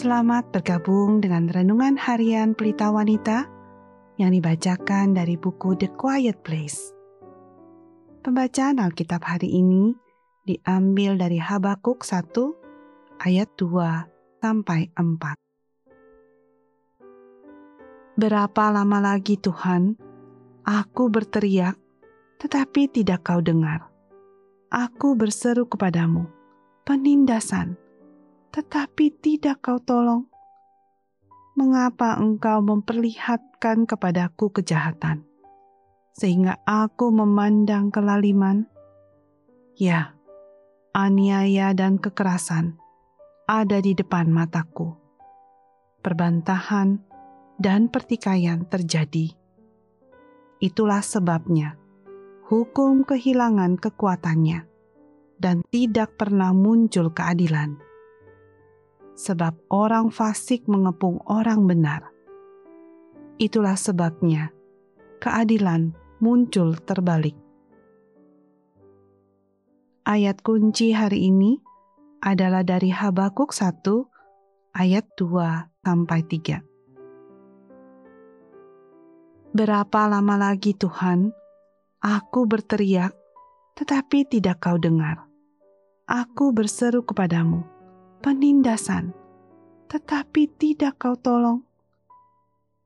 Selamat bergabung dengan renungan harian Pelita Wanita yang dibacakan dari buku The Quiet Place. Pembacaan Alkitab hari ini diambil dari Habakuk 1 ayat 2 sampai 4. Berapa lama lagi Tuhan, aku berteriak, tetapi tidak kau dengar. Aku berseru kepadamu, penindasan, tetapi tidak kau tolong? Mengapa engkau memperlihatkan kepadaku kejahatan, sehingga aku memandang kelaliman? Ya, aniaya dan kekerasan ada di depan mataku. Perbantahan dan pertikaian terjadi. Itulah sebabnya hukum kehilangan kekuatannya dan tidak pernah muncul keadilan sebab orang fasik mengepung orang benar. Itulah sebabnya keadilan muncul terbalik. Ayat kunci hari ini adalah dari Habakuk 1 ayat 2 sampai 3. Berapa lama lagi Tuhan, aku berteriak, tetapi tidak kau dengar. Aku berseru kepadamu, penindasan, tetapi tidak kau tolong.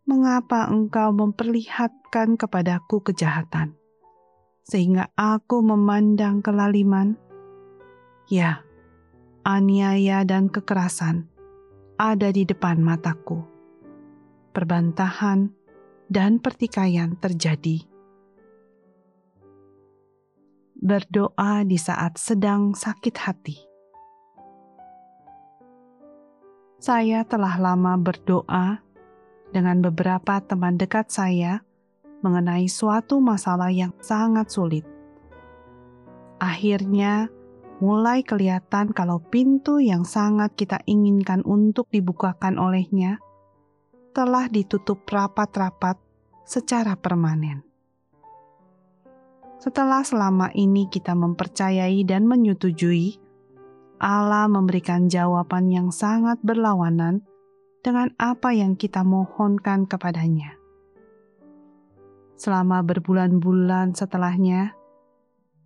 Mengapa engkau memperlihatkan kepadaku kejahatan, sehingga aku memandang kelaliman? Ya, aniaya dan kekerasan ada di depan mataku. Perbantahan dan pertikaian terjadi. Berdoa di saat sedang sakit hati saya telah lama berdoa dengan beberapa teman dekat saya mengenai suatu masalah yang sangat sulit. Akhirnya, mulai kelihatan kalau pintu yang sangat kita inginkan untuk dibukakan olehnya telah ditutup rapat-rapat secara permanen. Setelah selama ini kita mempercayai dan menyetujui Allah memberikan jawaban yang sangat berlawanan dengan apa yang kita mohonkan kepadanya. Selama berbulan-bulan setelahnya,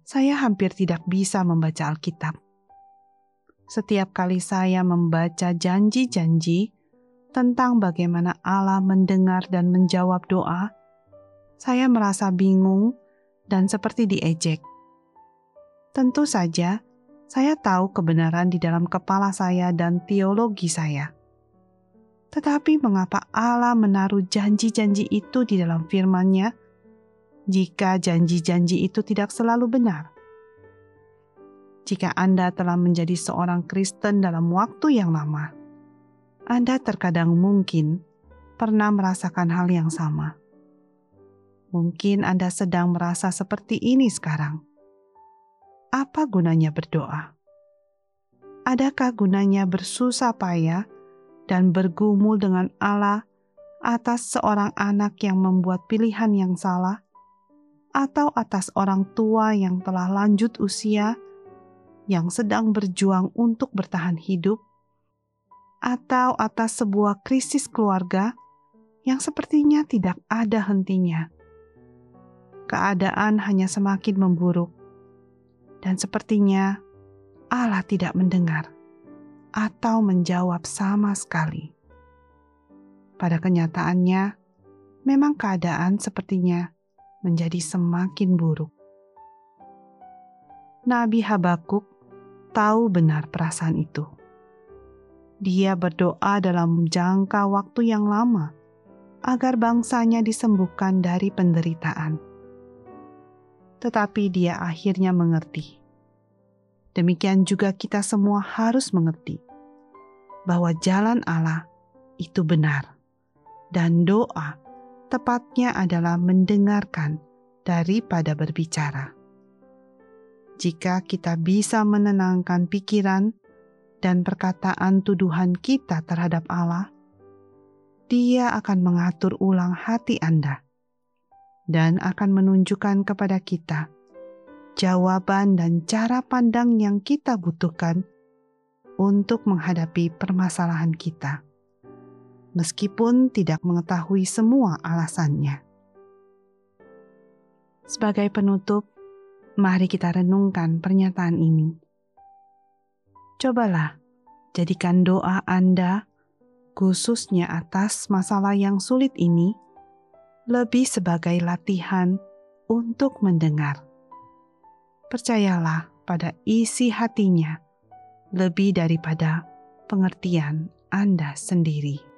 saya hampir tidak bisa membaca Alkitab. Setiap kali saya membaca janji-janji tentang bagaimana Allah mendengar dan menjawab doa, saya merasa bingung dan seperti diejek. Tentu saja, saya tahu kebenaran di dalam kepala saya dan teologi saya. Tetapi mengapa Allah menaruh janji-janji itu di dalam firman-Nya jika janji-janji itu tidak selalu benar? Jika Anda telah menjadi seorang Kristen dalam waktu yang lama, Anda terkadang mungkin pernah merasakan hal yang sama. Mungkin Anda sedang merasa seperti ini sekarang apa gunanya berdoa? Adakah gunanya bersusah payah dan bergumul dengan Allah atas seorang anak yang membuat pilihan yang salah, atau atas orang tua yang telah lanjut usia yang sedang berjuang untuk bertahan hidup, atau atas sebuah krisis keluarga yang sepertinya tidak ada hentinya? Keadaan hanya semakin memburuk dan sepertinya Allah tidak mendengar atau menjawab sama sekali. Pada kenyataannya, memang keadaan sepertinya menjadi semakin buruk. Nabi Habakuk tahu benar perasaan itu. Dia berdoa dalam jangka waktu yang lama agar bangsanya disembuhkan dari penderitaan tetapi dia akhirnya mengerti. Demikian juga kita semua harus mengerti bahwa jalan Allah itu benar, dan doa tepatnya adalah mendengarkan daripada berbicara. Jika kita bisa menenangkan pikiran dan perkataan tuduhan kita terhadap Allah, Dia akan mengatur ulang hati Anda dan akan menunjukkan kepada kita jawaban dan cara pandang yang kita butuhkan untuk menghadapi permasalahan kita, meskipun tidak mengetahui semua alasannya. Sebagai penutup, mari kita renungkan pernyataan ini. Cobalah jadikan doa Anda, khususnya atas masalah yang sulit ini, lebih sebagai latihan untuk mendengar. Percayalah pada isi hatinya lebih daripada pengertian Anda sendiri.